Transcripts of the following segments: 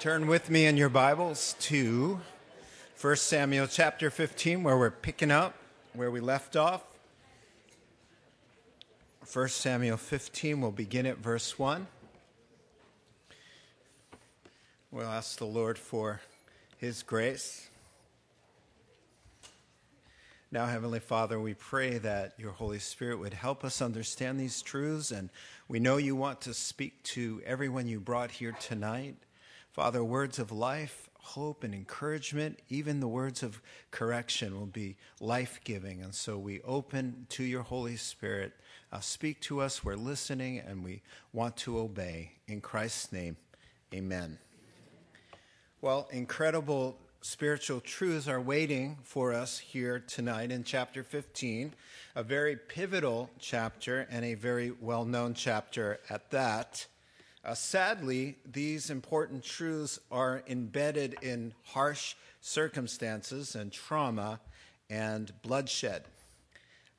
Turn with me in your Bibles to 1 Samuel chapter 15, where we're picking up where we left off. 1 Samuel 15, we'll begin at verse 1. We'll ask the Lord for his grace. Now, Heavenly Father, we pray that your Holy Spirit would help us understand these truths, and we know you want to speak to everyone you brought here tonight. Father, words of life, hope, and encouragement, even the words of correction will be life giving. And so we open to your Holy Spirit. Uh, speak to us. We're listening and we want to obey. In Christ's name, amen. Well, incredible spiritual truths are waiting for us here tonight in chapter 15, a very pivotal chapter and a very well known chapter at that. Uh, sadly, these important truths are embedded in harsh circumstances and trauma and bloodshed.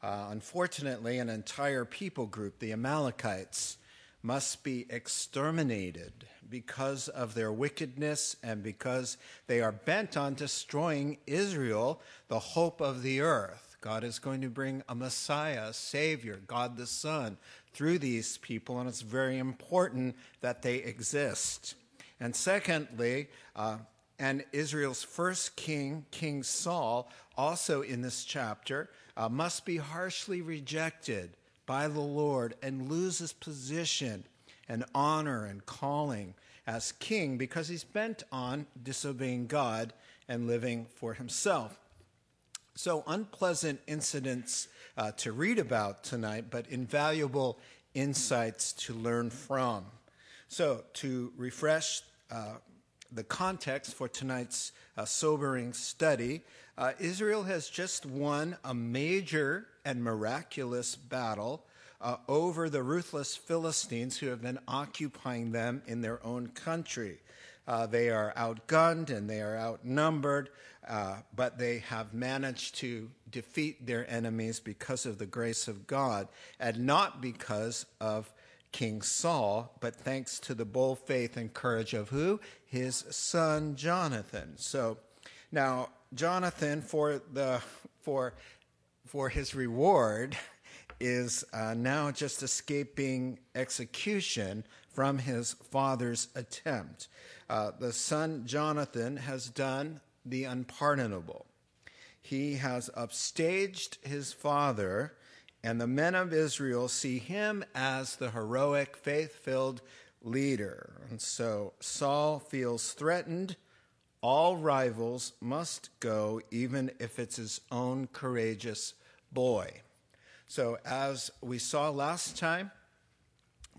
Uh, unfortunately, an entire people group, the Amalekites, must be exterminated because of their wickedness and because they are bent on destroying Israel, the hope of the earth. God is going to bring a Messiah, Savior, God the Son, through these people, and it's very important that they exist. And secondly, uh, and Israel's first king, King Saul, also in this chapter, uh, must be harshly rejected by the Lord and lose his position and honor and calling as king because he's bent on disobeying God and living for himself. So, unpleasant incidents uh, to read about tonight, but invaluable insights to learn from. So, to refresh uh, the context for tonight's uh, sobering study, uh, Israel has just won a major and miraculous battle uh, over the ruthless Philistines who have been occupying them in their own country. Uh, they are outgunned and they are outnumbered, uh, but they have managed to defeat their enemies because of the grace of God and not because of King Saul, but thanks to the bold faith and courage of who? His son Jonathan. So now, Jonathan, for, the, for, for his reward, is uh, now just escaping execution from his father's attempt. Uh, the son Jonathan has done the unpardonable. He has upstaged his father, and the men of Israel see him as the heroic, faith filled leader. And so Saul feels threatened. All rivals must go, even if it's his own courageous boy. So, as we saw last time,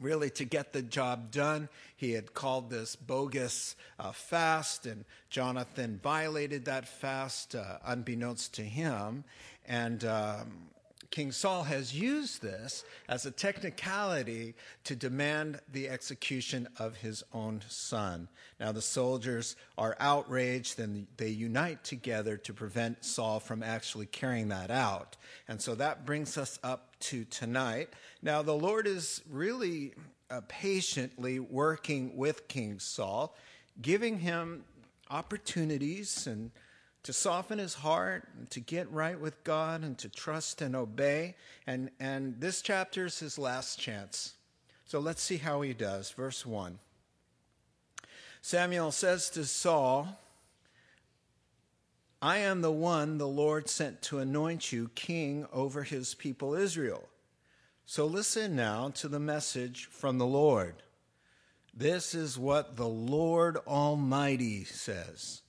really to get the job done. He had called this bogus uh, fast, and Jonathan violated that fast uh, unbeknownst to him. And um, King Saul has used this as a technicality to demand the execution of his own son. Now, the soldiers are outraged and they unite together to prevent Saul from actually carrying that out. And so that brings us up to tonight. Now, the Lord is really uh, patiently working with King Saul, giving him opportunities and to soften his heart, and to get right with God, and to trust and obey. And, and this chapter is his last chance. So let's see how he does. Verse 1. Samuel says to Saul, I am the one the Lord sent to anoint you king over his people Israel. So listen now to the message from the Lord. This is what the Lord Almighty says.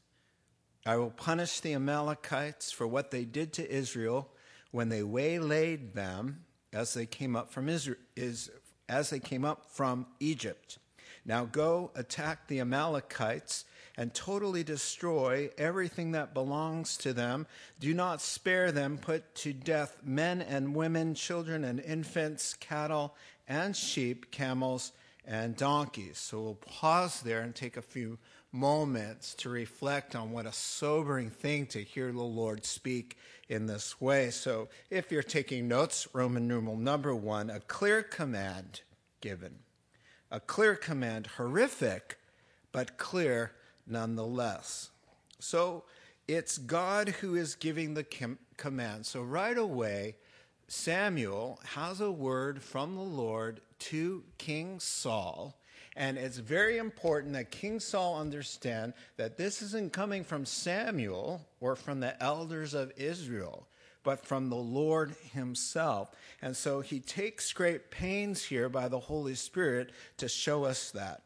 I will punish the Amalekites for what they did to Israel when they waylaid them as they came up from Israel, is, as they came up from Egypt. Now go attack the Amalekites and totally destroy everything that belongs to them. Do not spare them. Put to death men and women, children and infants, cattle and sheep, camels and donkeys. So we'll pause there and take a few moments to reflect on what a sobering thing to hear the Lord speak in this way. So, if you're taking notes, Roman numeral number one, a clear command given. A clear command, horrific, but clear nonetheless. So it's God who is giving the com- command. So right away, Samuel has a word from the Lord to King Saul. And it's very important that King Saul understand that this isn't coming from Samuel or from the elders of Israel, but from the Lord himself. And so he takes great pains here by the Holy Spirit to show us that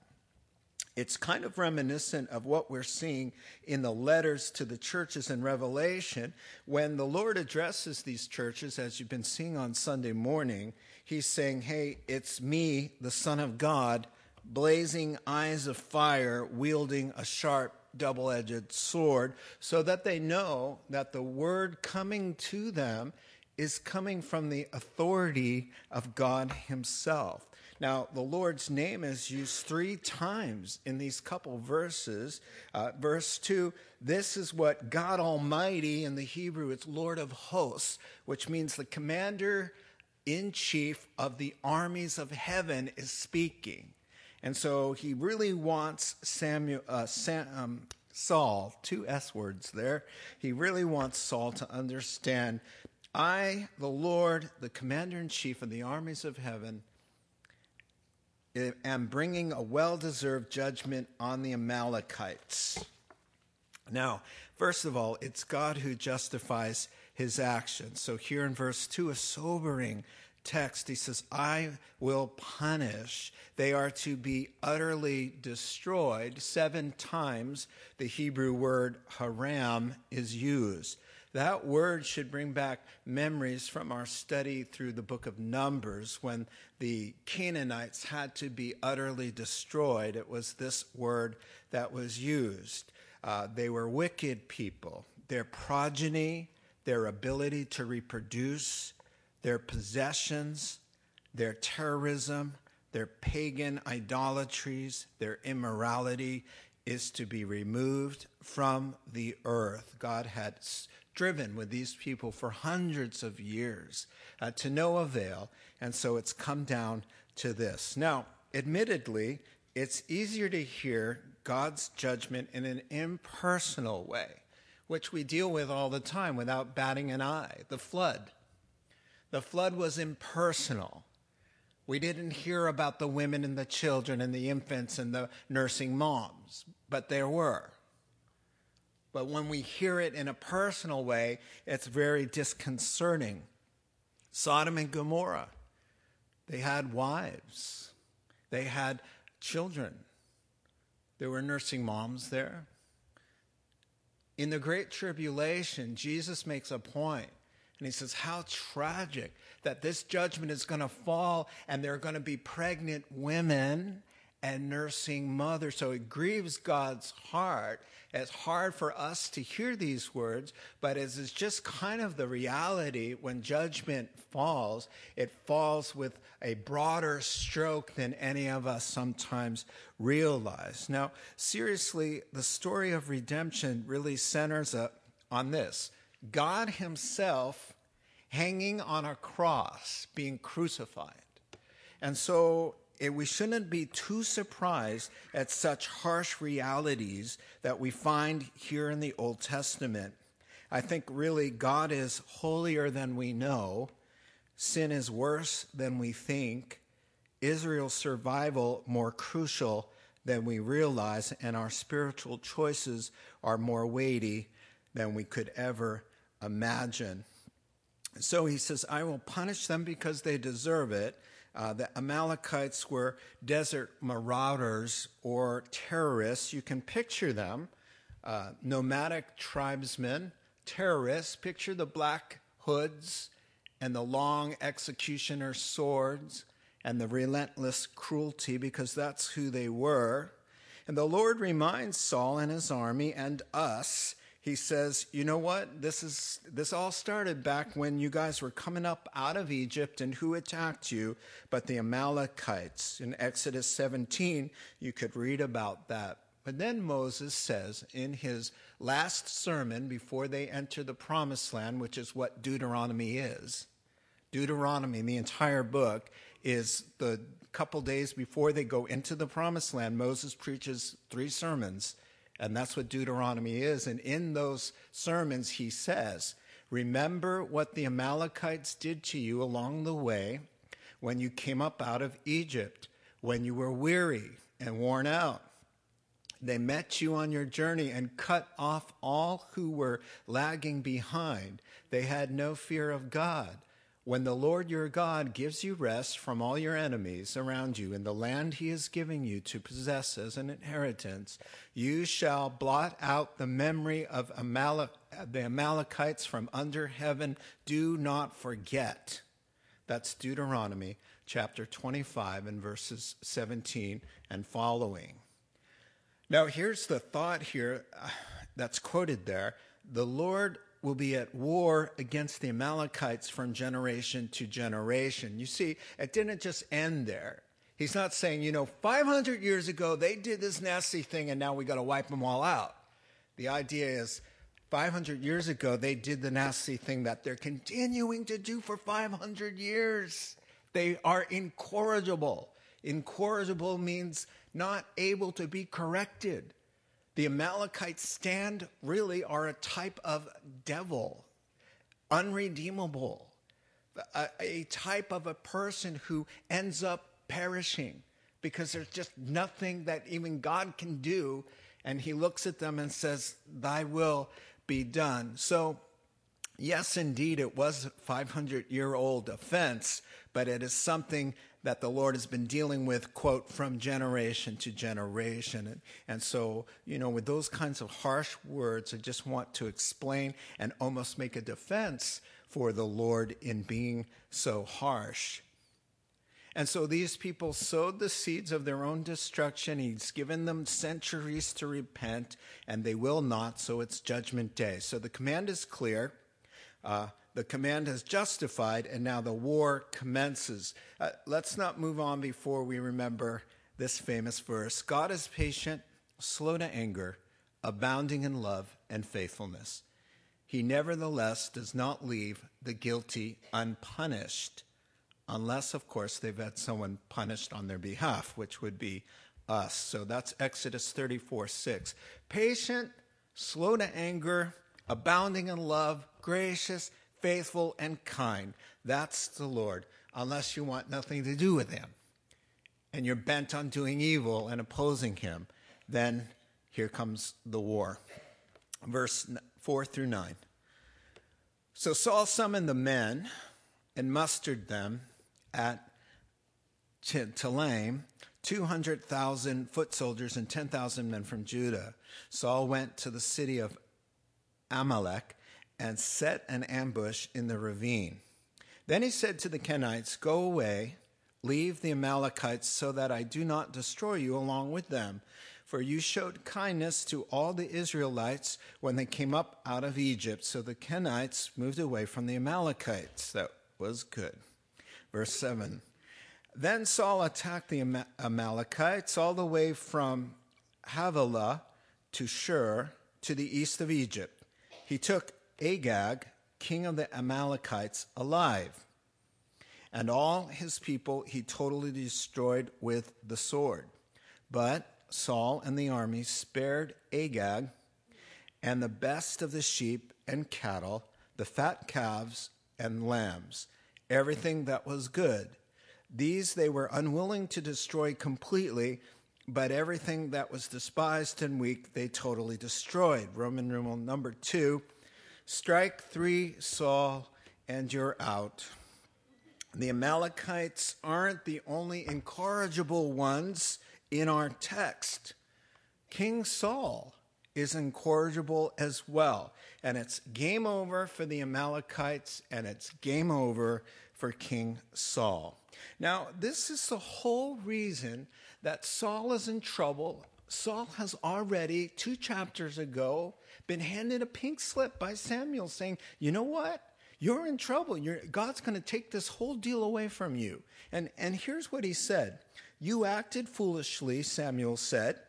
it's kind of reminiscent of what we're seeing in the letters to the churches in Revelation. When the Lord addresses these churches, as you've been seeing on Sunday morning, he's saying, Hey, it's me, the Son of God, blazing eyes of fire, wielding a sharp, double edged sword, so that they know that the word coming to them is coming from the authority of God Himself. Now, the Lord's name is used three times in these couple verses. Uh, verse 2, this is what God Almighty, in the Hebrew, it's Lord of hosts, which means the commander in chief of the armies of heaven is speaking. And so he really wants Samuel, uh, Sam, um, Saul, two S words there. He really wants Saul to understand I, the Lord, the commander in chief of the armies of heaven, am bringing a well deserved judgment on the Amalekites. Now, first of all, it's God who justifies his actions. So here in verse 2, a sobering text, he says, I will punish. They are to be utterly destroyed. Seven times the Hebrew word haram is used. That word should bring back memories from our study through the book of Numbers when the Canaanites had to be utterly destroyed. It was this word that was used. Uh, they were wicked people. Their progeny, their ability to reproduce, their possessions, their terrorism, their pagan idolatries, their immorality is to be removed from the earth. God had striven with these people for hundreds of years uh, to no avail. And so it's come down to this. Now, admittedly, it's easier to hear God's judgment in an impersonal way, which we deal with all the time without batting an eye the flood. The flood was impersonal. We didn't hear about the women and the children and the infants and the nursing moms, but there were. But when we hear it in a personal way, it's very disconcerting. Sodom and Gomorrah, they had wives, they had children, there were nursing moms there. In the Great Tribulation, Jesus makes a point and he says, How tragic that this judgment is going to fall and there are going to be pregnant women and nursing mothers. So it grieves God's heart it's hard for us to hear these words, but it is just kind of the reality when judgment falls, it falls with a broader stroke than any of us sometimes realize. Now, seriously, the story of redemption really centers on this God Himself hanging on a cross, being crucified. And so it, we shouldn't be too surprised at such harsh realities that we find here in the Old Testament. I think really God is holier than we know, sin is worse than we think, Israel's survival more crucial than we realize, and our spiritual choices are more weighty than we could ever imagine. So he says, I will punish them because they deserve it. Uh, the Amalekites were desert marauders or terrorists. You can picture them uh, nomadic tribesmen, terrorists. Picture the black hoods and the long executioner swords and the relentless cruelty because that's who they were. And the Lord reminds Saul and his army and us he says, "You know what? This is this all started back when you guys were coming up out of Egypt and who attacked you? But the Amalekites. In Exodus 17, you could read about that. But then Moses says in his last sermon before they enter the promised land, which is what Deuteronomy is. Deuteronomy, the entire book, is the couple days before they go into the promised land. Moses preaches three sermons And that's what Deuteronomy is. And in those sermons, he says, Remember what the Amalekites did to you along the way when you came up out of Egypt, when you were weary and worn out. They met you on your journey and cut off all who were lagging behind. They had no fear of God. When the Lord your God gives you rest from all your enemies around you in the land he is giving you to possess as an inheritance, you shall blot out the memory of Amalek, the Amalekites from under heaven. Do not forget. That's Deuteronomy chapter 25 and verses 17 and following. Now, here's the thought here uh, that's quoted there. The Lord will be at war against the Amalekites from generation to generation. You see, it didn't just end there. He's not saying, you know, 500 years ago they did this nasty thing and now we got to wipe them all out. The idea is 500 years ago they did the nasty thing that they're continuing to do for 500 years. They are incorrigible. Incorrigible means not able to be corrected. The Amalekites stand really are a type of devil, unredeemable, a, a type of a person who ends up perishing because there's just nothing that even God can do. And he looks at them and says, Thy will be done. So, yes, indeed, it was a 500 year old offense, but it is something that the Lord has been dealing with, quote, from generation to generation. And, and so, you know, with those kinds of harsh words, I just want to explain and almost make a defense for the Lord in being so harsh. And so these people sowed the seeds of their own destruction. He's given them centuries to repent, and they will not, so it's judgment day. So the command is clear. Uh, the command is justified, and now the war commences. Uh, let's not move on before we remember this famous verse God is patient, slow to anger, abounding in love and faithfulness. He nevertheless does not leave the guilty unpunished, unless, of course, they've had someone punished on their behalf, which would be us. So that's Exodus 34 6. Patient, slow to anger, abounding in love, gracious, faithful, and kind. That's the Lord, unless you want nothing to do with him and you're bent on doing evil and opposing him, then here comes the war. Verse 4 through 9. So Saul summoned the men and mustered them at Telaim, 200,000 foot soldiers and 10,000 men from Judah. Saul went to the city of Amalek and set an ambush in the ravine. Then he said to the Kenites, Go away, leave the Amalekites, so that I do not destroy you along with them. For you showed kindness to all the Israelites when they came up out of Egypt. So the Kenites moved away from the Amalekites. That was good. Verse 7. Then Saul attacked the Amalekites all the way from Havilah to Shur to the east of Egypt. He took Agag, king of the Amalekites, alive. And all his people he totally destroyed with the sword. But Saul and the army spared Agag and the best of the sheep and cattle, the fat calves and lambs, everything that was good. These they were unwilling to destroy completely, but everything that was despised and weak they totally destroyed. Roman numeral number two Strike three, Saul, and you're out. The Amalekites aren't the only incorrigible ones in our text. King Saul is incorrigible as well. And it's game over for the Amalekites, and it's game over for King Saul. Now, this is the whole reason that Saul is in trouble. Saul has already, two chapters ago, been handed a pink slip by Samuel saying, you know what? You're in trouble. You're, God's going to take this whole deal away from you. And, and here's what he said You acted foolishly, Samuel said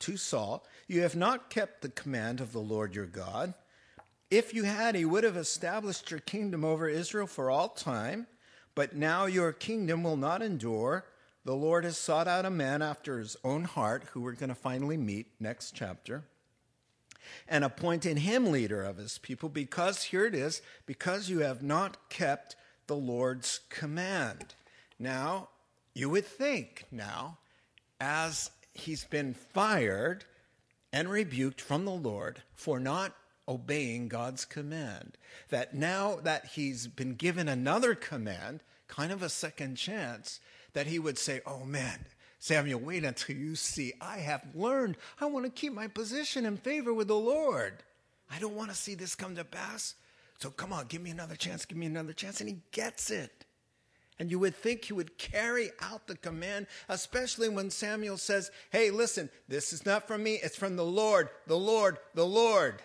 to Saul. You have not kept the command of the Lord your God. If you had, he would have established your kingdom over Israel for all time. But now your kingdom will not endure. The Lord has sought out a man after his own heart, who we're going to finally meet next chapter and appointing him leader of his people because, here it is, because you have not kept the Lord's command. Now, you would think now, as he's been fired and rebuked from the Lord for not obeying God's command, that now that he's been given another command, kind of a second chance, that he would say, Oh man, Samuel, wait until you see I have learned. I want to keep my position in favor with the Lord. I don't want to see this come to pass. So come on, give me another chance, give me another chance. And he gets it. And you would think he would carry out the command, especially when Samuel says, Hey, listen, this is not from me, it's from the Lord, the Lord, the Lord.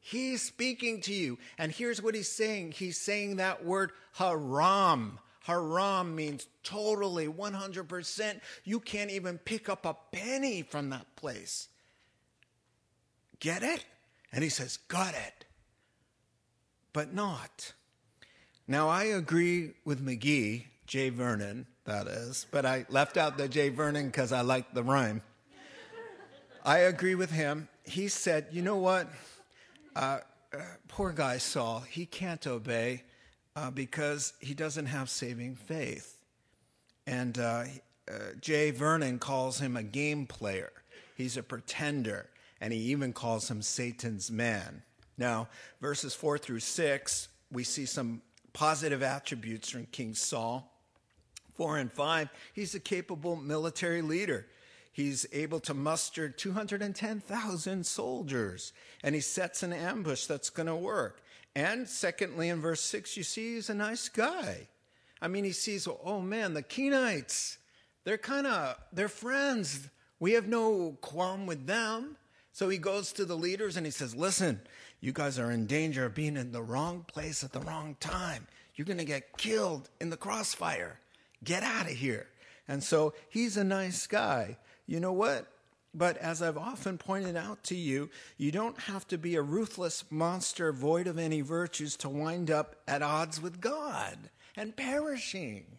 He's speaking to you. And here's what he's saying He's saying that word haram. Haram means totally 100%. You can't even pick up a penny from that place. Get it? And he says, Got it. But not. Now, I agree with McGee, J. Vernon, that is, but I left out the J. Vernon because I like the rhyme. I agree with him. He said, You know what? Uh, uh, poor guy Saul, he can't obey uh, because he doesn't have saving faith. And uh, uh, J. Vernon calls him a game player, he's a pretender, and he even calls him Satan's man. Now, verses 4 through 6, we see some positive attributes from King Saul. 4 and 5, he's a capable military leader. He's able to muster 210,000 soldiers, and he sets an ambush that's going to work. And secondly, in verse 6, you see he's a nice guy. I mean, he sees, oh man, the Kenites, they're kind of, they're friends. We have no qualm with them. So he goes to the leaders and he says, listen, you guys are in danger of being in the wrong place at the wrong time. You're going to get killed in the crossfire. Get out of here. And so he's a nice guy. You know what? But as I've often pointed out to you, you don't have to be a ruthless monster void of any virtues to wind up at odds with God and perishing.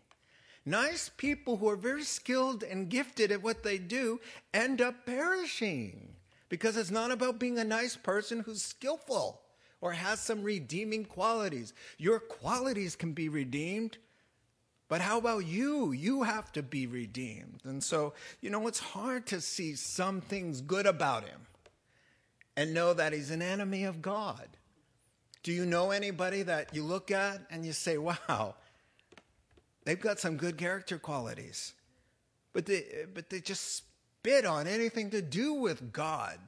Nice people who are very skilled and gifted at what they do end up perishing because it's not about being a nice person who's skillful or has some redeeming qualities. Your qualities can be redeemed but how about you? You have to be redeemed. And so, you know, it's hard to see some things good about him and know that he's an enemy of God. Do you know anybody that you look at and you say, wow, they've got some good character qualities, but they, but they just spit on anything to do with God?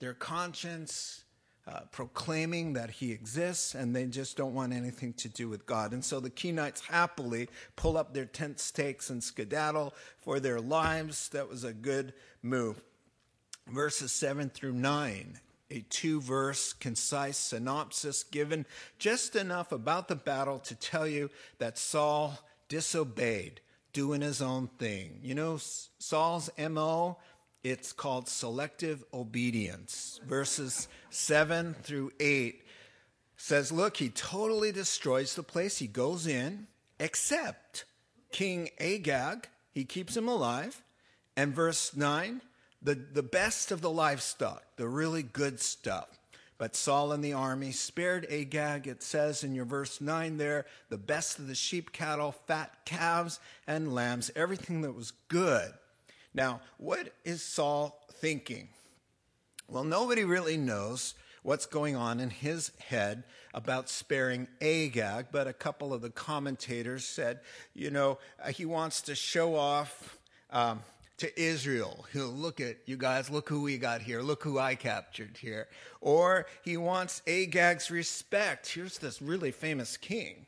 Their conscience, uh, proclaiming that he exists and they just don't want anything to do with God. And so the Kenites happily pull up their tent stakes and skedaddle for their lives. That was a good move. Verses 7 through 9, a two verse concise synopsis given just enough about the battle to tell you that Saul disobeyed, doing his own thing. You know, Saul's MO it's called selective obedience. Verses 7 through 8 says, Look, he totally destroys the place. He goes in, except King Agag, he keeps him alive. And verse 9, the, the best of the livestock, the really good stuff. But Saul and the army spared Agag, it says in your verse 9 there, the best of the sheep, cattle, fat calves, and lambs, everything that was good. Now, what is Saul thinking? Well, nobody really knows what's going on in his head about sparing Agag, but a couple of the commentators said, you know, uh, he wants to show off um, to Israel. He'll look at you guys, look who we got here, look who I captured here. Or he wants Agag's respect. Here's this really famous king,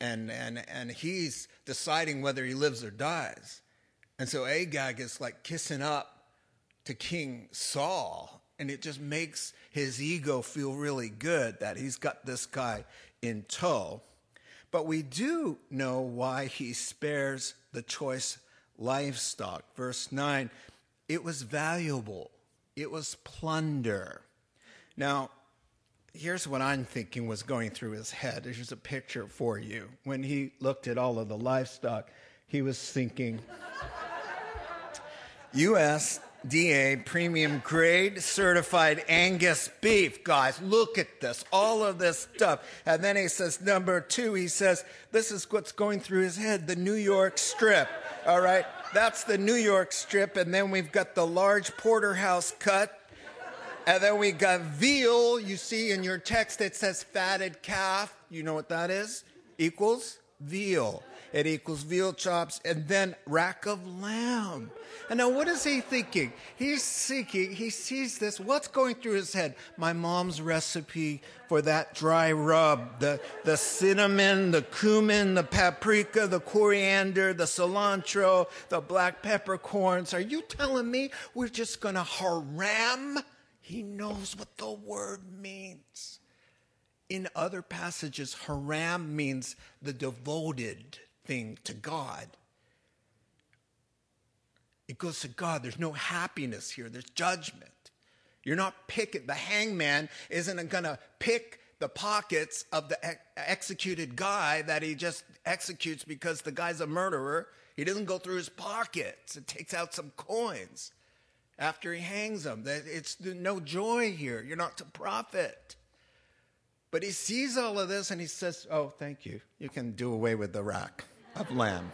and, and, and he's deciding whether he lives or dies. And so Agag is like kissing up to King Saul, and it just makes his ego feel really good that he's got this guy in tow. But we do know why he spares the choice livestock. Verse 9 it was valuable, it was plunder. Now, here's what I'm thinking was going through his head. Here's a picture for you. When he looked at all of the livestock, he was thinking, you asked DA premium grade certified Angus beef. Guys, look at this, all of this stuff. And then he says, number two, he says, this is what's going through his head the New York strip. All right, that's the New York strip. And then we've got the large porterhouse cut. And then we got veal. You see in your text it says fatted calf. You know what that is? Equals veal. It equals veal chops and then rack of lamb. And now what is he thinking? He's seeking, he sees this. What's going through his head? My mom's recipe for that dry rub, the, the cinnamon, the cumin, the paprika, the coriander, the cilantro, the black peppercorns. Are you telling me we're just going to haram? He knows what the word means. In other passages, haram means the devoted thing to God. It goes to God. There's no happiness here, there's judgment. You're not picking, the hangman isn't going to pick the pockets of the ex- executed guy that he just executes because the guy's a murderer. He doesn't go through his pockets and takes out some coins after he hangs them. It's no joy here. You're not to profit. But he sees all of this and he says, Oh, thank you. You can do away with the rack of lamb.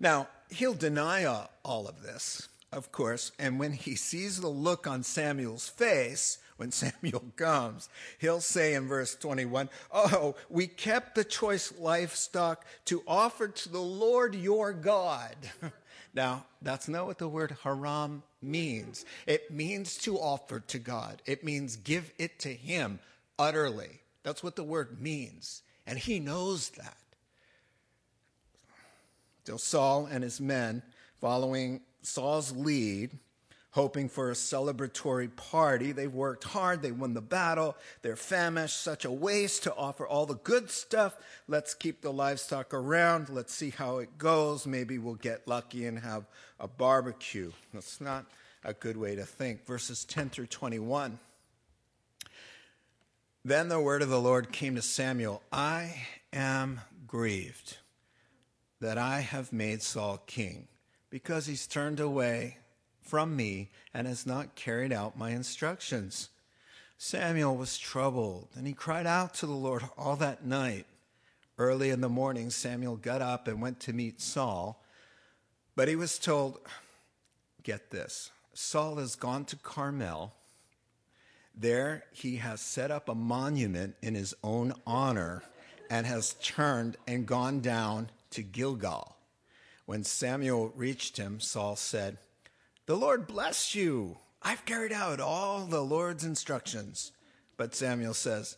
Now, he'll deny all of this, of course, and when he sees the look on Samuel's face, when Samuel comes, he'll say in verse 21, Oh, we kept the choice livestock to offer to the Lord your God. now, that's not what the word haram means. It means to offer to God, it means give it to Him utterly. That's what the word means. And He knows that. So Saul and his men, following Saul's lead, hoping for a celebratory party. They've worked hard, they won the battle, they're famished, such a waste to offer all the good stuff. Let's keep the livestock around, let's see how it goes. Maybe we'll get lucky and have a barbecue. That's not a good way to think. Verses 10 through 21. Then the word of the Lord came to Samuel I am grieved that I have made Saul king, because he's turned away from me and has not carried out my instructions. Samuel was troubled, and he cried out to the Lord all that night. Early in the morning, Samuel got up and went to meet Saul, but he was told, Get this, Saul has gone to Carmel. There he has set up a monument in his own honor and has turned and gone down to Gilgal. When Samuel reached him, Saul said, The Lord bless you. I've carried out all the Lord's instructions. But Samuel says,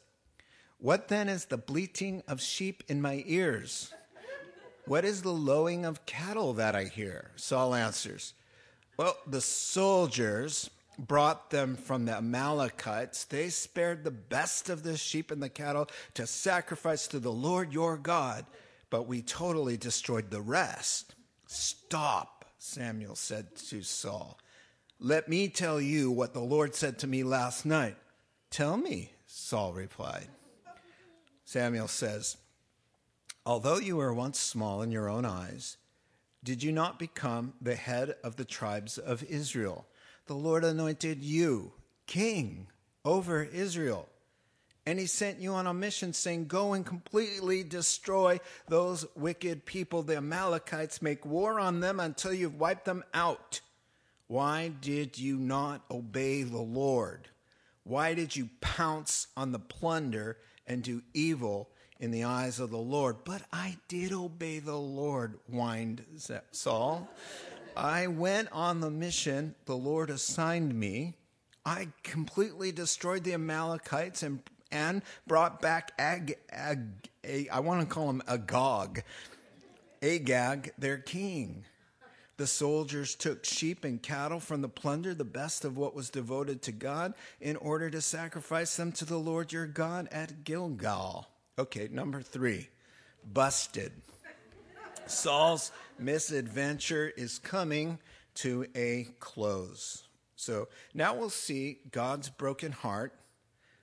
What then is the bleating of sheep in my ears? What is the lowing of cattle that I hear? Saul answers, Well, the soldiers brought them from the Amalekites. They spared the best of the sheep and the cattle to sacrifice to the Lord your God but we totally destroyed the rest. Stop, Samuel said to Saul. Let me tell you what the Lord said to me last night. Tell me, Saul replied. Samuel says, Although you were once small in your own eyes, did you not become the head of the tribes of Israel? The Lord anointed you king over Israel. And he sent you on a mission saying, Go and completely destroy those wicked people, the Amalekites. Make war on them until you've wiped them out. Why did you not obey the Lord? Why did you pounce on the plunder and do evil in the eyes of the Lord? But I did obey the Lord, whined Saul. I went on the mission the Lord assigned me. I completely destroyed the Amalekites and and brought back Ag, Ag, Ag I want to call him Agag, Agag, their king. The soldiers took sheep and cattle from the plunder, the best of what was devoted to God, in order to sacrifice them to the Lord your God at Gilgal. Okay, number three, busted. Saul's misadventure is coming to a close. So now we'll see God's broken heart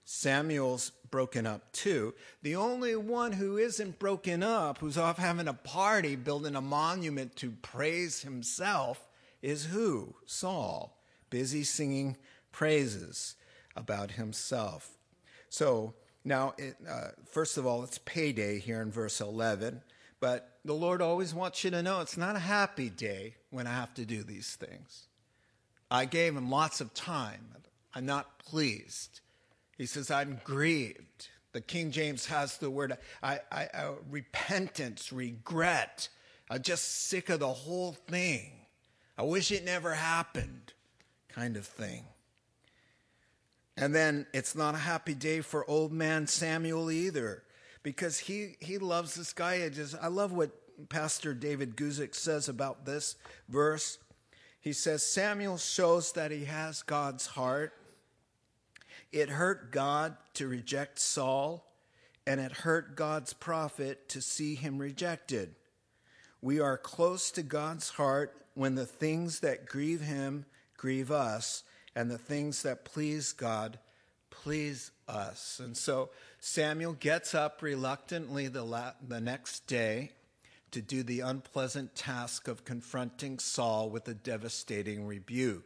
Samuel's broken up too. The only one who isn't broken up, who's off having a party, building a monument to praise himself, is who? Saul, busy singing praises about himself. So now, it, uh, first of all, it's payday here in verse 11, but the Lord always wants you to know it's not a happy day when I have to do these things. I gave him lots of time. I'm not pleased. He says, I'm grieved. The King James has the word I, I, I, repentance, regret. I'm just sick of the whole thing. I wish it never happened, kind of thing. And then it's not a happy day for old man Samuel either, because he, he loves this guy. I just I love what Pastor David Guzik says about this verse. He says Samuel shows that he has God's heart. It hurt God to reject Saul, and it hurt God's prophet to see him rejected. We are close to God's heart when the things that grieve him grieve us and the things that please God please us. And so Samuel gets up reluctantly the, la- the next day to do the unpleasant task of confronting Saul with a devastating rebuke.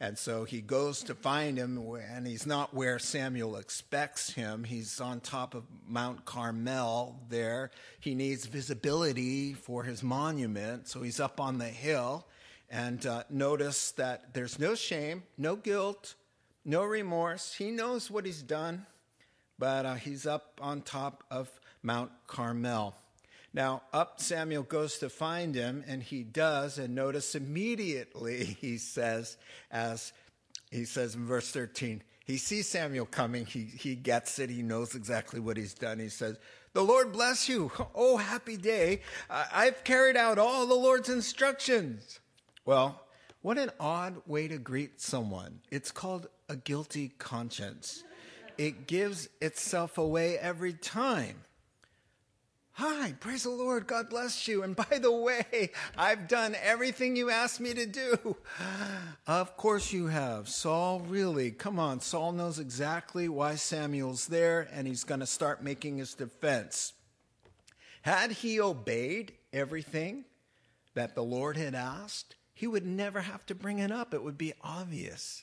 And so he goes to find him, and he's not where Samuel expects him. He's on top of Mount Carmel there. He needs visibility for his monument, so he's up on the hill. And uh, notice that there's no shame, no guilt, no remorse. He knows what he's done, but uh, he's up on top of Mount Carmel. Now, up Samuel goes to find him, and he does, and notice immediately he says, as he says in verse 13, he sees Samuel coming, he, he gets it, he knows exactly what he's done. He says, The Lord bless you. Oh, happy day. I've carried out all the Lord's instructions. Well, what an odd way to greet someone. It's called a guilty conscience. It gives itself away every time. Hi, praise the Lord, God bless you. And by the way, I've done everything you asked me to do. Of course you have. Saul, really, come on. Saul knows exactly why Samuel's there, and he's going to start making his defense. Had he obeyed everything that the Lord had asked, he would never have to bring it up. It would be obvious.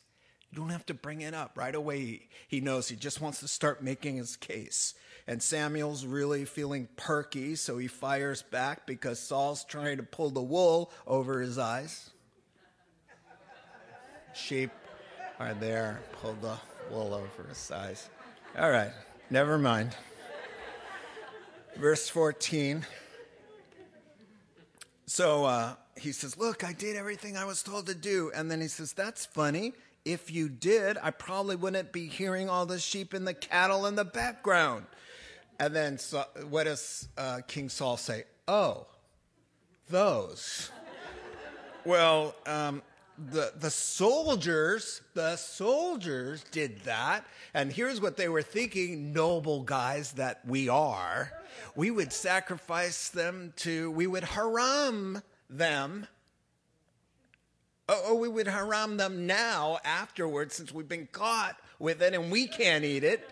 You don't have to bring it up. Right away, he knows he just wants to start making his case. And Samuel's really feeling perky, so he fires back because Saul's trying to pull the wool over his eyes. Sheep are there, pull the wool over his eyes. All right, never mind. Verse 14. So, uh, he says, Look, I did everything I was told to do. And then he says, That's funny. If you did, I probably wouldn't be hearing all the sheep and the cattle in the background. And then so, what does uh, King Saul say? Oh, those. well, um, the, the soldiers, the soldiers did that. And here's what they were thinking, noble guys that we are. We would sacrifice them to, we would haram them. Oh, we would haram them now afterwards since we've been caught with it and we can't eat it.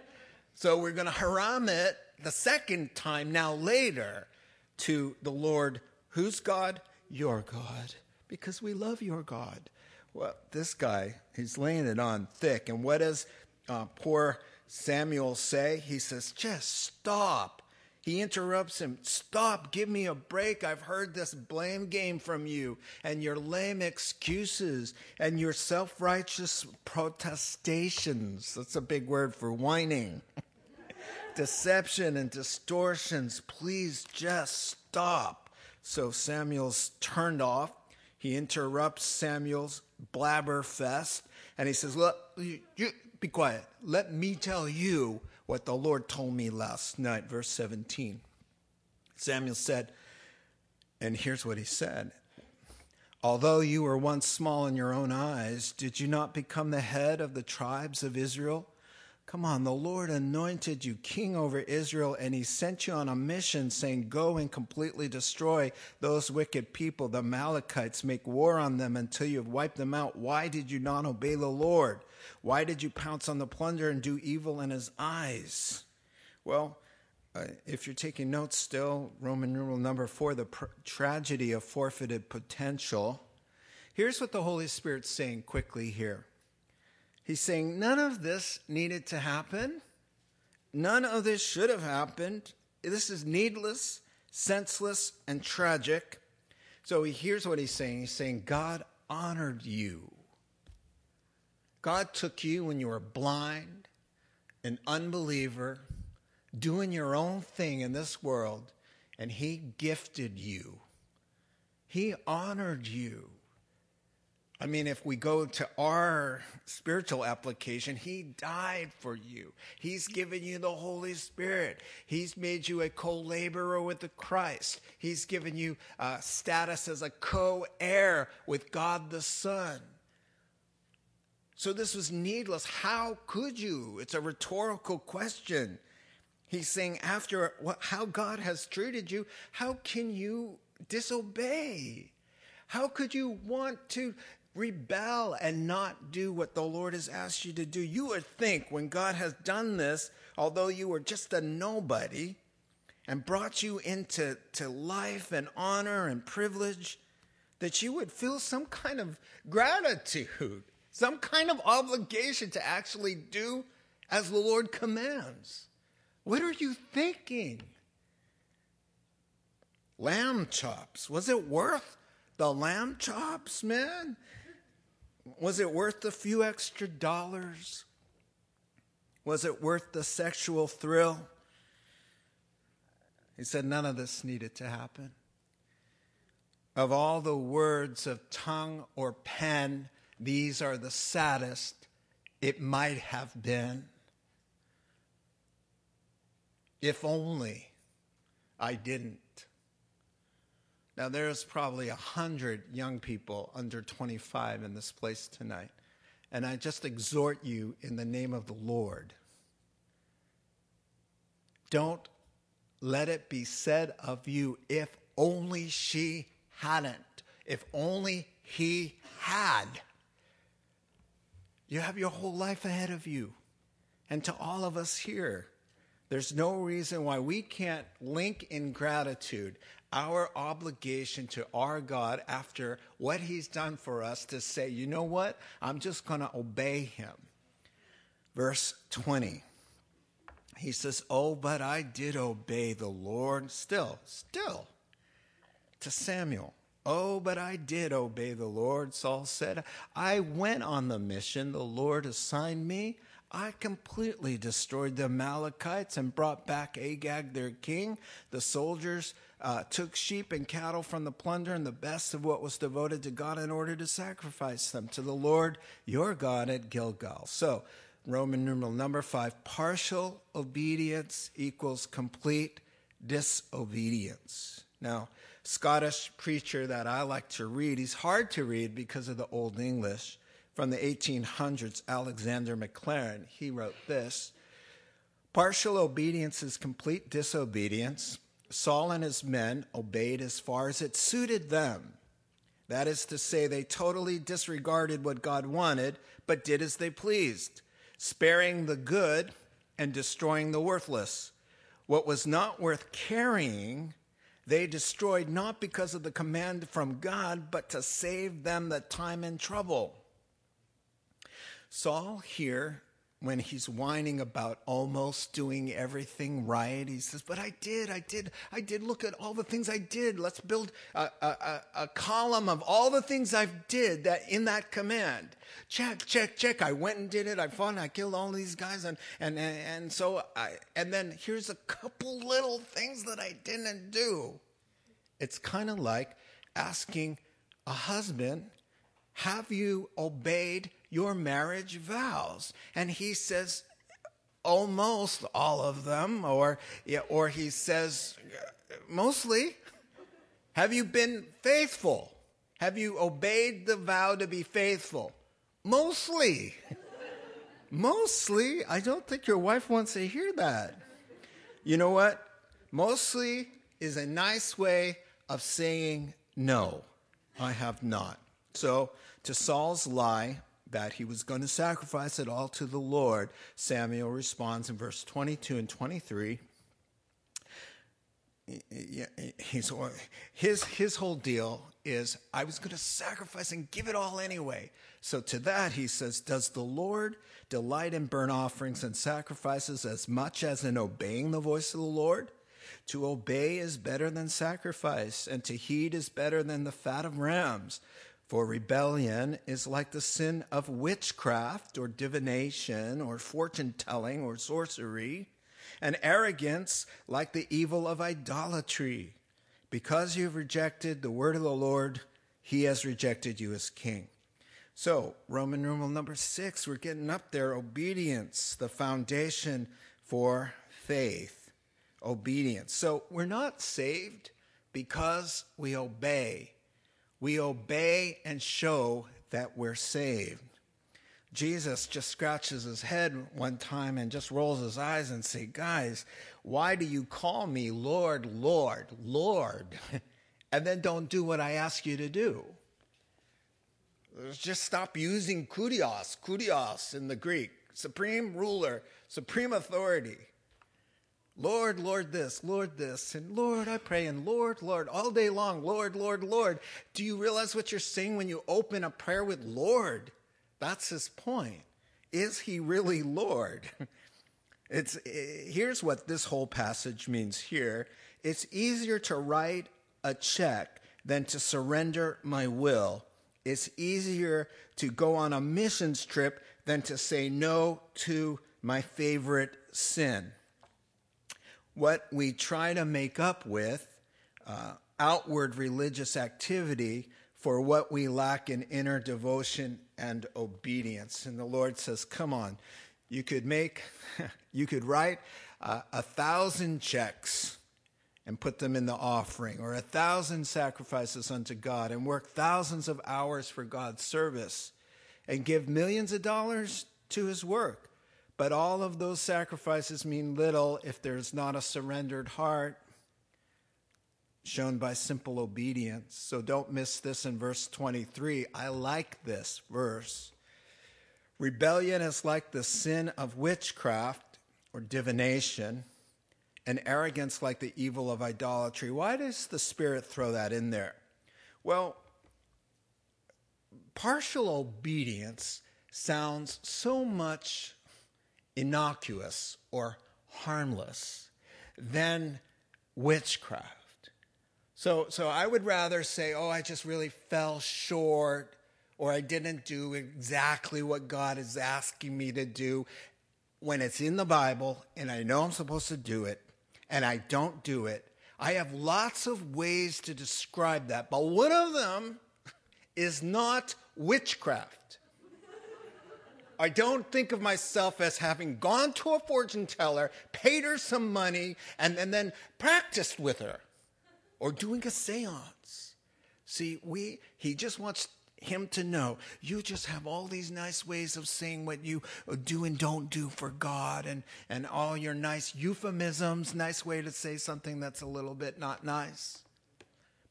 So we're going to haram it the second time now later to the Lord. Who's God? Your God. Because we love your God. Well, this guy, he's laying it on thick. And what does uh, poor Samuel say? He says, just stop. He interrupts him. Stop, give me a break. I've heard this blame game from you and your lame excuses and your self righteous protestations. That's a big word for whining. Deception and distortions. Please just stop. So Samuel's turned off. He interrupts Samuel's blabber fest and he says, Look, you, you, be quiet. Let me tell you what the Lord told me last night. Verse 17. Samuel said, and here's what he said Although you were once small in your own eyes, did you not become the head of the tribes of Israel? Come on, the Lord anointed you king over Israel, and he sent you on a mission saying, Go and completely destroy those wicked people, the Amalekites, make war on them until you have wiped them out. Why did you not obey the Lord? Why did you pounce on the plunder and do evil in his eyes? Well, uh, if you're taking notes still, Roman numeral number four, the pr- tragedy of forfeited potential. Here's what the Holy Spirit's saying quickly here. He's saying none of this needed to happen. None of this should have happened. This is needless, senseless, and tragic. So here's what he's saying He's saying, God honored you. God took you when you were blind, an unbeliever, doing your own thing in this world, and He gifted you. He honored you. I mean, if we go to our spiritual application, He died for you. He's given you the Holy Spirit. He's made you a co laborer with the Christ. He's given you a status as a co heir with God the Son. So this was needless. How could you? It's a rhetorical question. He's saying, after how God has treated you, how can you disobey? How could you want to rebel and not do what the Lord has asked you to do. You would think when God has done this, although you were just a nobody and brought you into to life and honor and privilege, that you would feel some kind of gratitude, some kind of obligation to actually do as the Lord commands. What are you thinking? Lamb chops. Was it worth the lamb chops, man? Was it worth the few extra dollars? Was it worth the sexual thrill? He said none of this needed to happen. Of all the words of tongue or pen, these are the saddest it might have been. If only I didn't. Now, there's probably a hundred young people under 25 in this place tonight. And I just exhort you in the name of the Lord don't let it be said of you, if only she hadn't, if only he had. You have your whole life ahead of you. And to all of us here, there's no reason why we can't link in gratitude our obligation to our God after what He's done for us to say, you know what? I'm just going to obey Him. Verse 20. He says, Oh, but I did obey the Lord. Still, still. To Samuel. Oh, but I did obey the Lord, Saul said. I went on the mission the Lord assigned me. I completely destroyed the Amalekites and brought back Agag, their king. The soldiers uh, took sheep and cattle from the plunder and the best of what was devoted to God in order to sacrifice them to the Lord your God at Gilgal. So, Roman numeral number five partial obedience equals complete disobedience. Now, Scottish preacher that I like to read, he's hard to read because of the Old English from the 1800s, Alexander Maclaren. He wrote this Partial obedience is complete disobedience. Saul and his men obeyed as far as it suited them. That is to say, they totally disregarded what God wanted, but did as they pleased, sparing the good and destroying the worthless. What was not worth carrying, they destroyed not because of the command from God, but to save them the time and trouble. Saul here, when he's whining about almost doing everything right, he says, But I did, I did, I did look at all the things I did. Let's build a, a, a column of all the things I've did that in that command. Check, check, check. I went and did it. I fought and I killed all these guys. And, and, and so I, and then here's a couple little things that I didn't do. It's kind of like asking a husband, Have you obeyed your marriage vows. And he says, almost all of them, or, or he says, mostly, have you been faithful? Have you obeyed the vow to be faithful? Mostly. Mostly. I don't think your wife wants to hear that. You know what? Mostly is a nice way of saying no, I have not. So, to Saul's lie, that he was going to sacrifice it all to the Lord, Samuel responds in verse 22 and 23. He's, his, his whole deal is, I was going to sacrifice and give it all anyway. So to that, he says, Does the Lord delight in burnt offerings and sacrifices as much as in obeying the voice of the Lord? To obey is better than sacrifice, and to heed is better than the fat of rams. For rebellion is like the sin of witchcraft or divination or fortune telling or sorcery, and arrogance like the evil of idolatry. Because you have rejected the word of the Lord, he has rejected you as king. So, Roman numeral number six, we're getting up there. Obedience, the foundation for faith. Obedience. So, we're not saved because we obey. We obey and show that we're saved. Jesus just scratches his head one time and just rolls his eyes and say, "Guys, why do you call me Lord, Lord, Lord, and then don't do what I ask you to do?" Just stop using kurios in the Greek, supreme ruler, supreme authority. Lord, Lord, this, Lord, this, and Lord, I pray, and Lord, Lord, all day long, Lord, Lord, Lord. Do you realize what you're saying when you open a prayer with Lord? That's his point. Is he really Lord? It's, eh, here's what this whole passage means here it's easier to write a check than to surrender my will it's easier to go on a missions trip than to say no to my favorite sin. What we try to make up with uh, outward religious activity for what we lack in inner devotion and obedience. And the Lord says, Come on, you could make, you could write uh, a thousand checks and put them in the offering, or a thousand sacrifices unto God, and work thousands of hours for God's service, and give millions of dollars to his work. But all of those sacrifices mean little if there's not a surrendered heart shown by simple obedience. So don't miss this in verse 23. I like this verse. Rebellion is like the sin of witchcraft or divination and arrogance like the evil of idolatry. Why does the Spirit throw that in there? Well, partial obedience sounds so much innocuous or harmless than witchcraft. So, so I would rather say, oh, I just really fell short, or I didn't do exactly what God is asking me to do when it's in the Bible and I know I'm supposed to do it and I don't do it. I have lots of ways to describe that, but one of them is not witchcraft. I don't think of myself as having gone to a fortune teller, paid her some money, and, and then practiced with her or doing a seance. See, we, he just wants him to know you just have all these nice ways of saying what you do and don't do for God and, and all your nice euphemisms, nice way to say something that's a little bit not nice.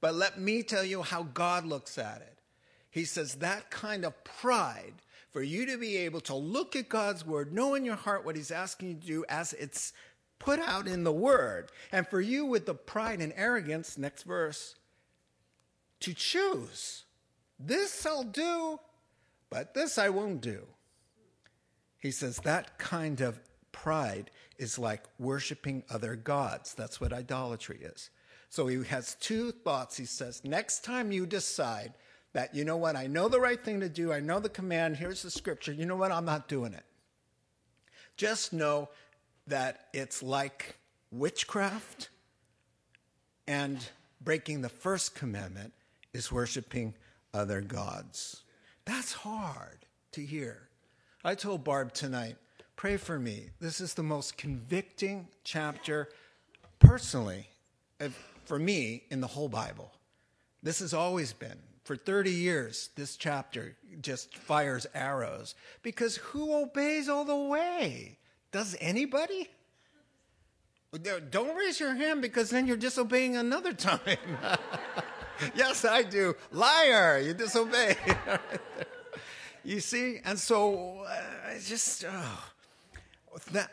But let me tell you how God looks at it. He says that kind of pride for you to be able to look at God's word, know in your heart what he's asking you to do as it's put out in the word, and for you with the pride and arrogance, next verse, to choose this I'll do, but this I won't do. He says that kind of pride is like worshiping other gods. That's what idolatry is. So he has two thoughts. He says, next time you decide that, you know what, I know the right thing to do, I know the command, here's the scripture, you know what, I'm not doing it. Just know that it's like witchcraft and breaking the first commandment is worshiping other gods. That's hard to hear. I told Barb tonight, pray for me. This is the most convicting chapter, personally, uh, for me, in the whole Bible. This has always been. For 30 years, this chapter just fires arrows because who obeys all the way? Does anybody? Don't raise your hand because then you're disobeying another time. yes, I do. Liar, you disobey. you see? And so uh, I just, oh.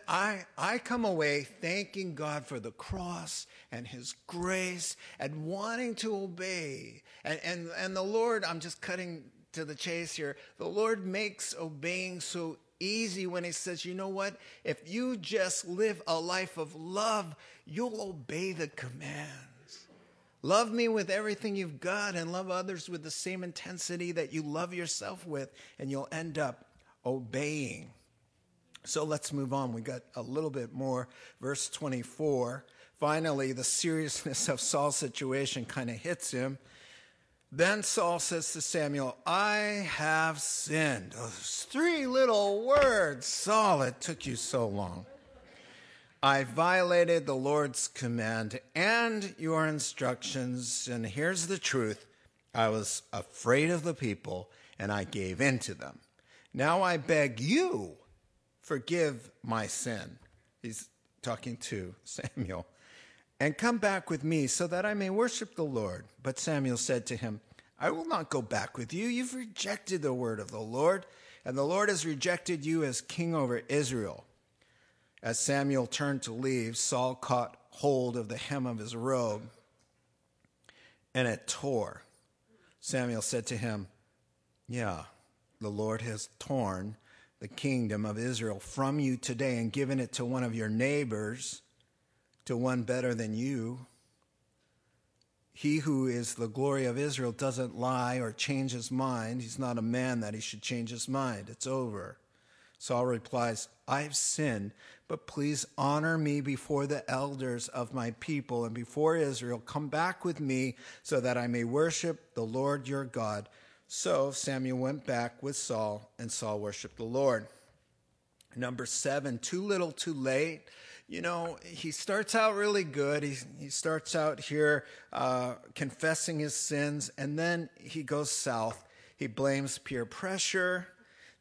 I, I come away thanking God for the cross and his grace and wanting to obey. And, and, and the Lord, I'm just cutting to the chase here. The Lord makes obeying so easy when he says, you know what? If you just live a life of love, you'll obey the commands. Love me with everything you've got and love others with the same intensity that you love yourself with, and you'll end up obeying. So let's move on. We got a little bit more. Verse 24. Finally, the seriousness of Saul's situation kind of hits him. Then Saul says to Samuel, I have sinned. Oh, those three little words. Saul, it took you so long. I violated the Lord's command and your instructions. And here's the truth I was afraid of the people and I gave in to them. Now I beg you, forgive my sin. He's talking to Samuel and come back with me so that I may worship the Lord. But Samuel said to him, I will not go back with you. You've rejected the word of the Lord, and the Lord has rejected you as king over Israel. As Samuel turned to leave, Saul caught hold of the hem of his robe, and it tore. Samuel said to him, Yeah, the Lord has torn the kingdom of Israel from you today and given it to one of your neighbors to one better than you. He who is the glory of Israel doesn't lie or change his mind. He's not a man that he should change his mind. It's over. Saul replies, I've sinned, but please honor me before the elders of my people and before Israel. Come back with me so that I may worship the Lord your God. So Samuel went back with Saul, and Saul worshiped the Lord. Number seven, too little, too late you know, he starts out really good. He, he starts out here uh, confessing his sins, and then he goes south. He blames peer pressure.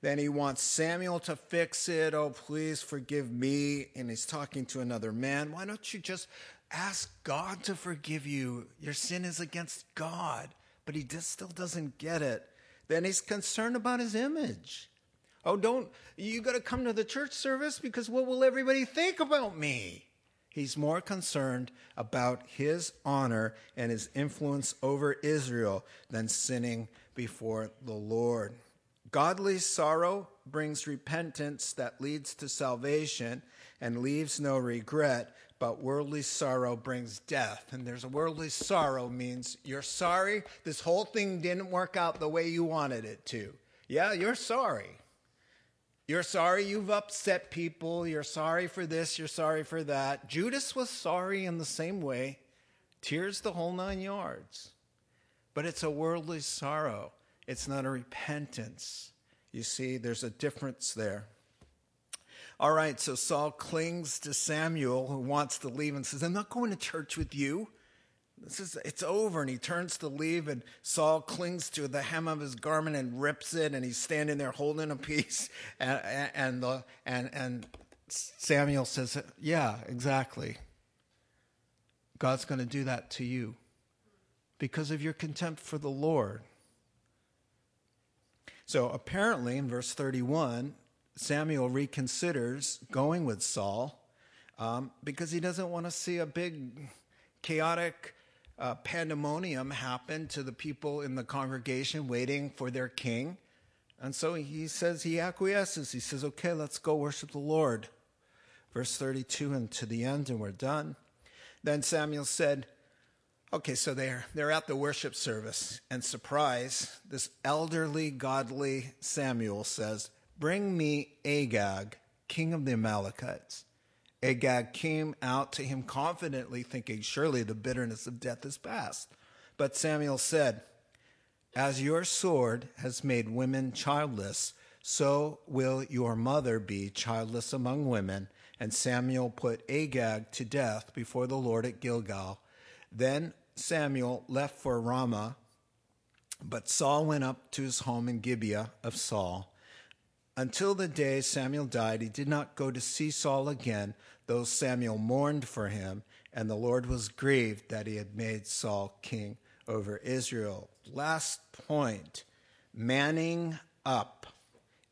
Then he wants Samuel to fix it. Oh, please forgive me. And he's talking to another man. Why don't you just ask God to forgive you? Your sin is against God. But he just still doesn't get it. Then he's concerned about his image. Oh, don't, you got to come to the church service because what will everybody think about me? He's more concerned about his honor and his influence over Israel than sinning before the Lord. Godly sorrow brings repentance that leads to salvation and leaves no regret, but worldly sorrow brings death. And there's a worldly sorrow means you're sorry this whole thing didn't work out the way you wanted it to. Yeah, you're sorry. You're sorry you've upset people. You're sorry for this. You're sorry for that. Judas was sorry in the same way. Tears the whole nine yards. But it's a worldly sorrow, it's not a repentance. You see, there's a difference there. All right, so Saul clings to Samuel, who wants to leave, and says, I'm not going to church with you. This is, it's over. And he turns to leave, and Saul clings to the hem of his garment and rips it, and he's standing there holding a piece. And, and, the, and, and Samuel says, Yeah, exactly. God's going to do that to you because of your contempt for the Lord. So apparently, in verse 31, Samuel reconsiders going with Saul um, because he doesn't want to see a big, chaotic uh, pandemonium happen to the people in the congregation waiting for their king. And so he says, he acquiesces. He says, okay, let's go worship the Lord. Verse 32 and to the end, and we're done. Then Samuel said, okay, so they're, they're at the worship service, and surprise, this elderly, godly Samuel says, bring me Agag, king of the Amalekites. Agag came out to him confidently, thinking, Surely the bitterness of death is past. But Samuel said, As your sword has made women childless, so will your mother be childless among women. And Samuel put Agag to death before the Lord at Gilgal. Then Samuel left for Ramah, but Saul went up to his home in Gibeah of Saul. Until the day Samuel died, he did not go to see Saul again, though Samuel mourned for him, and the Lord was grieved that he had made Saul king over Israel. Last point manning up.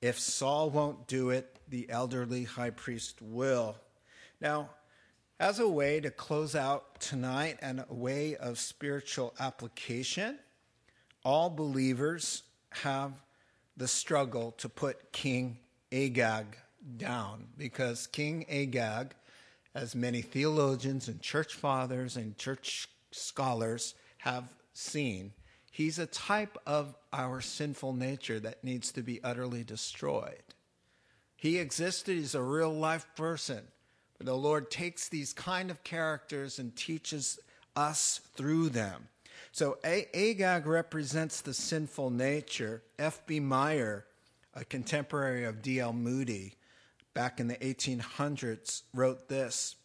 If Saul won't do it, the elderly high priest will. Now, as a way to close out tonight and a way of spiritual application, all believers have the struggle to put King Agag down because King Agag, as many theologians and church fathers and church scholars have seen, he's a type of our sinful nature that needs to be utterly destroyed. He existed, he's a real life person. But the Lord takes these kind of characters and teaches us through them. So Agag represents the sinful nature. F.B. Meyer, a contemporary of D.L. Moody, back in the 1800s, wrote this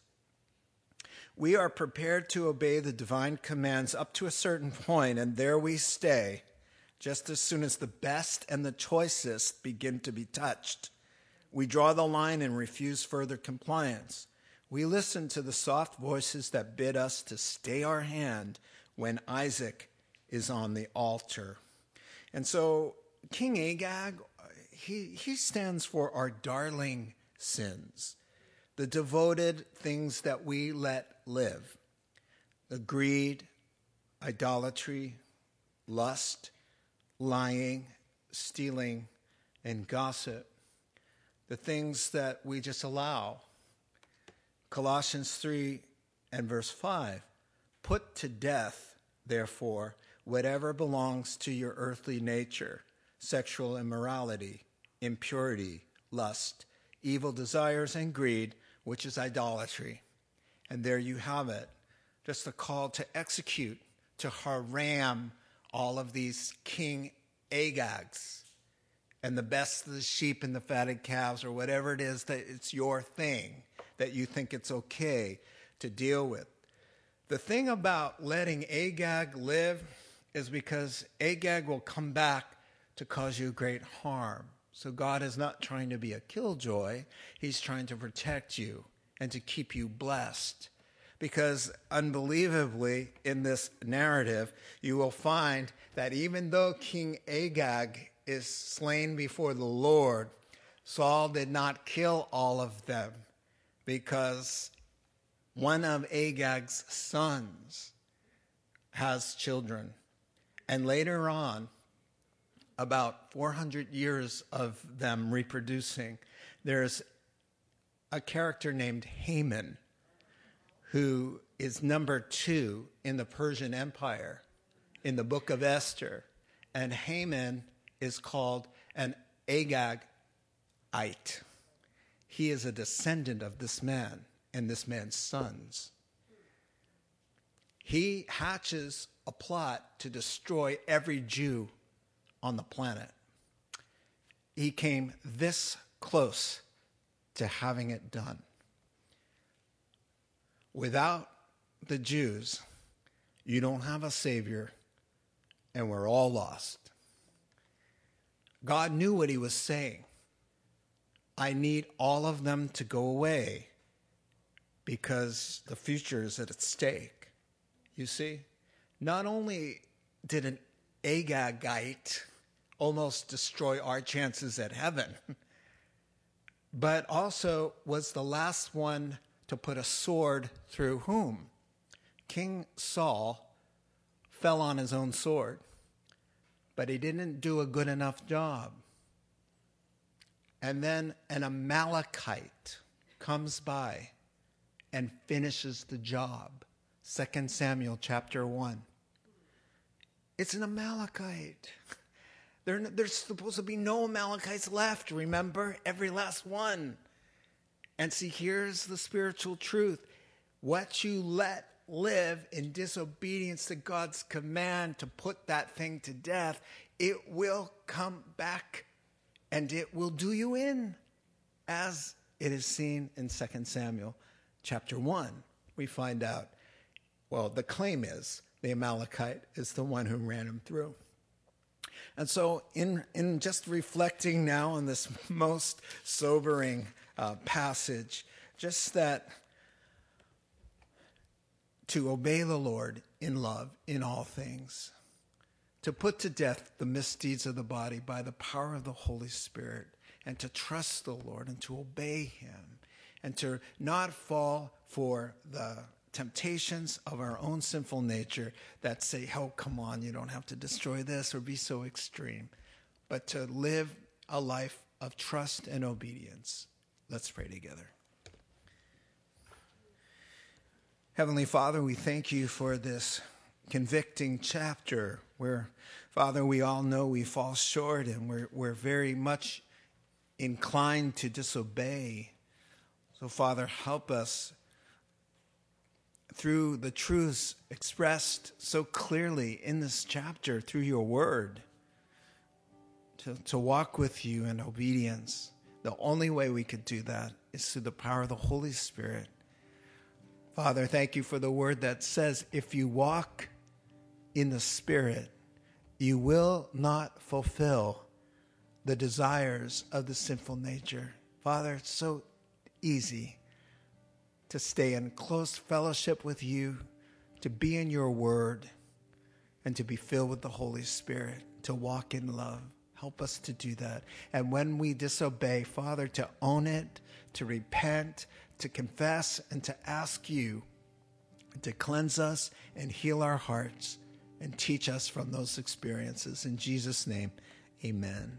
We are prepared to obey the divine commands up to a certain point, and there we stay, just as soon as the best and the choicest begin to be touched. We draw the line and refuse further compliance. We listen to the soft voices that bid us to stay our hand when Isaac is on the altar. And so King Agag, he, he stands for our darling sins, the devoted things that we let live the greed, idolatry, lust, lying, stealing, and gossip the things that we just allow. Colossians 3 and verse 5 Put to death, therefore, whatever belongs to your earthly nature sexual immorality, impurity, lust, evil desires, and greed, which is idolatry. And there you have it. Just a call to execute, to haram all of these King Agags and the best of the sheep and the fatted calves, or whatever it is that it's your thing that you think it's okay to deal with. The thing about letting Agag live is because Agag will come back to cause you great harm. So God is not trying to be a killjoy, He's trying to protect you and to keep you blessed. Because unbelievably, in this narrative, you will find that even though King Agag is slain before the Lord, Saul did not kill all of them because one of Agag's sons has children. And later on, about 400 years of them reproducing, there's a character named Haman who is number two in the Persian Empire in the book of Esther. And Haman is called an Agagite. He is a descendant of this man and this man's sons. He hatches a plot to destroy every Jew on the planet. He came this close to having it done. Without the Jews, you don't have a Savior, and we're all lost. God knew what he was saying. I need all of them to go away because the future is at stake. You see? Not only did an Agagite almost destroy our chances at heaven, but also was the last one to put a sword through whom? King Saul fell on his own sword but he didn't do a good enough job. And then an Amalekite comes by and finishes the job. 2 Samuel chapter 1. It's an Amalekite. There, there's supposed to be no Amalekites left, remember? Every last one. And see, here's the spiritual truth. What you let live in disobedience to God's command to put that thing to death, it will come back and it will do you in, as it is seen in 2 Samuel chapter 1. We find out, well, the claim is the Amalekite is the one who ran him through. And so, in, in just reflecting now on this most sobering uh, passage, just that to obey the Lord in love in all things, to put to death the misdeeds of the body by the power of the Holy Spirit, and to trust the Lord and to obey Him and to not fall for the temptations of our own sinful nature that say, oh, come on, you don't have to destroy this or be so extreme, but to live a life of trust and obedience. Let's pray together. Heavenly Father, we thank you for this convicting chapter where, Father, we all know we fall short and we're, we're very much inclined to disobey. So, Father, help us through the truths expressed so clearly in this chapter through your word to, to walk with you in obedience. The only way we could do that is through the power of the Holy Spirit. Father, thank you for the word that says, if you walk in the Spirit, you will not fulfill the desires of the sinful nature. Father, it's so easy to stay in close fellowship with you, to be in your word, and to be filled with the Holy Spirit, to walk in love. Help us to do that. And when we disobey, Father, to own it, to repent, to confess, and to ask you to cleanse us and heal our hearts and teach us from those experiences. In Jesus' name, amen.